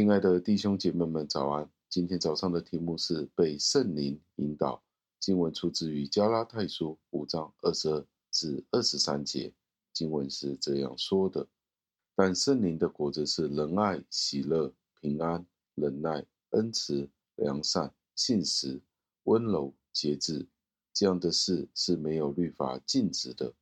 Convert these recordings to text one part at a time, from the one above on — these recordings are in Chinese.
亲爱的弟兄姐妹们，早安！今天早上的题目是被圣灵引导。经文出自于加拉太书五章二十二至二十三节。经文是这样说的：但圣灵的果子是仁爱、喜乐、平安、忍耐、恩慈、良善、信实、温柔、节制。这样的事是没有律法禁止的。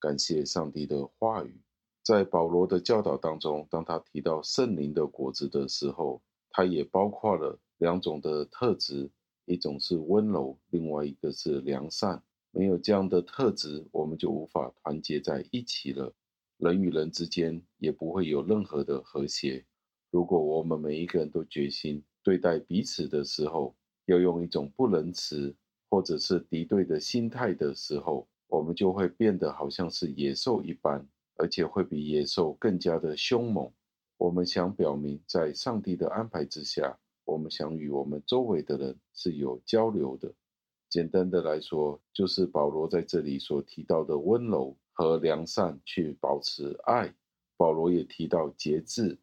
感谢上帝的话语。在保罗的教导当中，当他提到圣灵的果子的时候，他也包括了两种的特质，一种是温柔，另外一个是良善。没有这样的特质，我们就无法团结在一起了。人与人之间也不会有任何的和谐。如果我们每一个人都决心对待彼此的时候，要用一种不仁慈或者是敌对的心态的时候，我们就会变得好像是野兽一般。而且会比野兽更加的凶猛。我们想表明，在上帝的安排之下，我们想与我们周围的人是有交流的。简单的来说，就是保罗在这里所提到的温柔和良善，去保持爱。保罗也提到节制，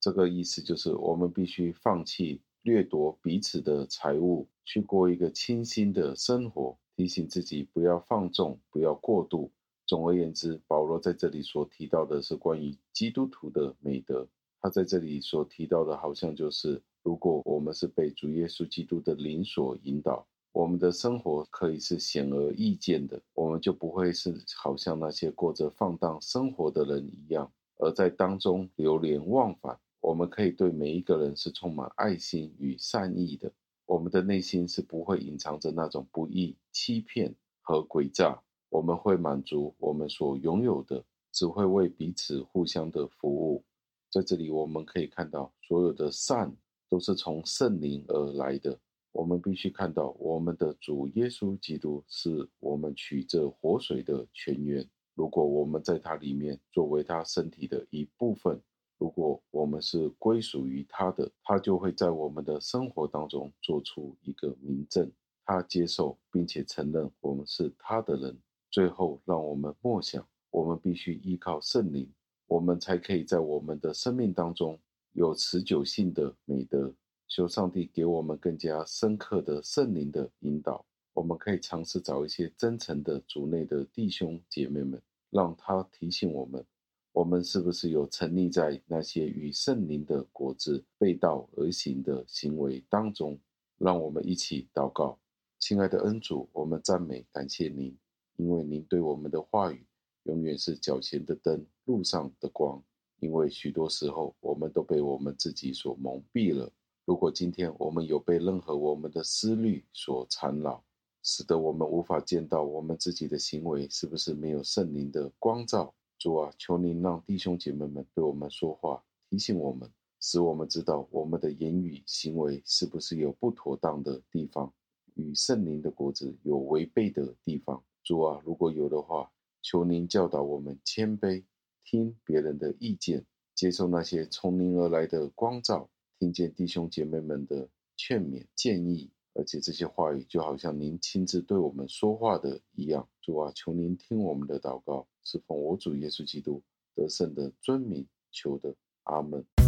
这个意思就是我们必须放弃掠夺彼此的财物，去过一个清心的生活。提醒自己不要放纵，不要过度。总而言之，保罗在这里所提到的是关于基督徒的美德。他在这里所提到的，好像就是如果我们是被主耶稣基督的灵所引导，我们的生活可以是显而易见的，我们就不会是好像那些过着放荡生活的人一样，而在当中流连忘返。我们可以对每一个人是充满爱心与善意的，我们的内心是不会隐藏着那种不义、欺骗和诡诈。我们会满足我们所拥有的，只会为彼此互相的服务。在这里，我们可以看到，所有的善都是从圣灵而来的。我们必须看到，我们的主耶稣基督是我们取这活水的泉源。如果我们在他里面作为他身体的一部分，如果我们是归属于他的，他就会在我们的生活当中做出一个明证。他接受并且承认我们是他的人。最后，让我们默想，我们必须依靠圣灵，我们才可以在我们的生命当中有持久性的美德。求上帝给我们更加深刻的圣灵的引导。我们可以尝试找一些真诚的主内的弟兄姐妹们，让他提醒我们，我们是不是有沉溺在那些与圣灵的果子背道而行的行为当中。让我们一起祷告，亲爱的恩主，我们赞美感谢您。因为您对我们的话语永远是脚前的灯，路上的光。因为许多时候我们都被我们自己所蒙蔽了。如果今天我们有被任何我们的思虑所缠绕，使得我们无法见到我们自己的行为是不是没有圣灵的光照，主啊，求您让弟兄姐妹们对我们说话，提醒我们，使我们知道我们的言语行为是不是有不妥当的地方，与圣灵的果子有违背的地方。主啊，如果有的话，求您教导我们谦卑，听别人的意见，接受那些从您而来的光照，听见弟兄姐妹们的劝勉建议，而且这些话语就好像您亲自对我们说话的一样。主啊，求您听我们的祷告，是奉我主耶稣基督得胜的尊名求的。阿门。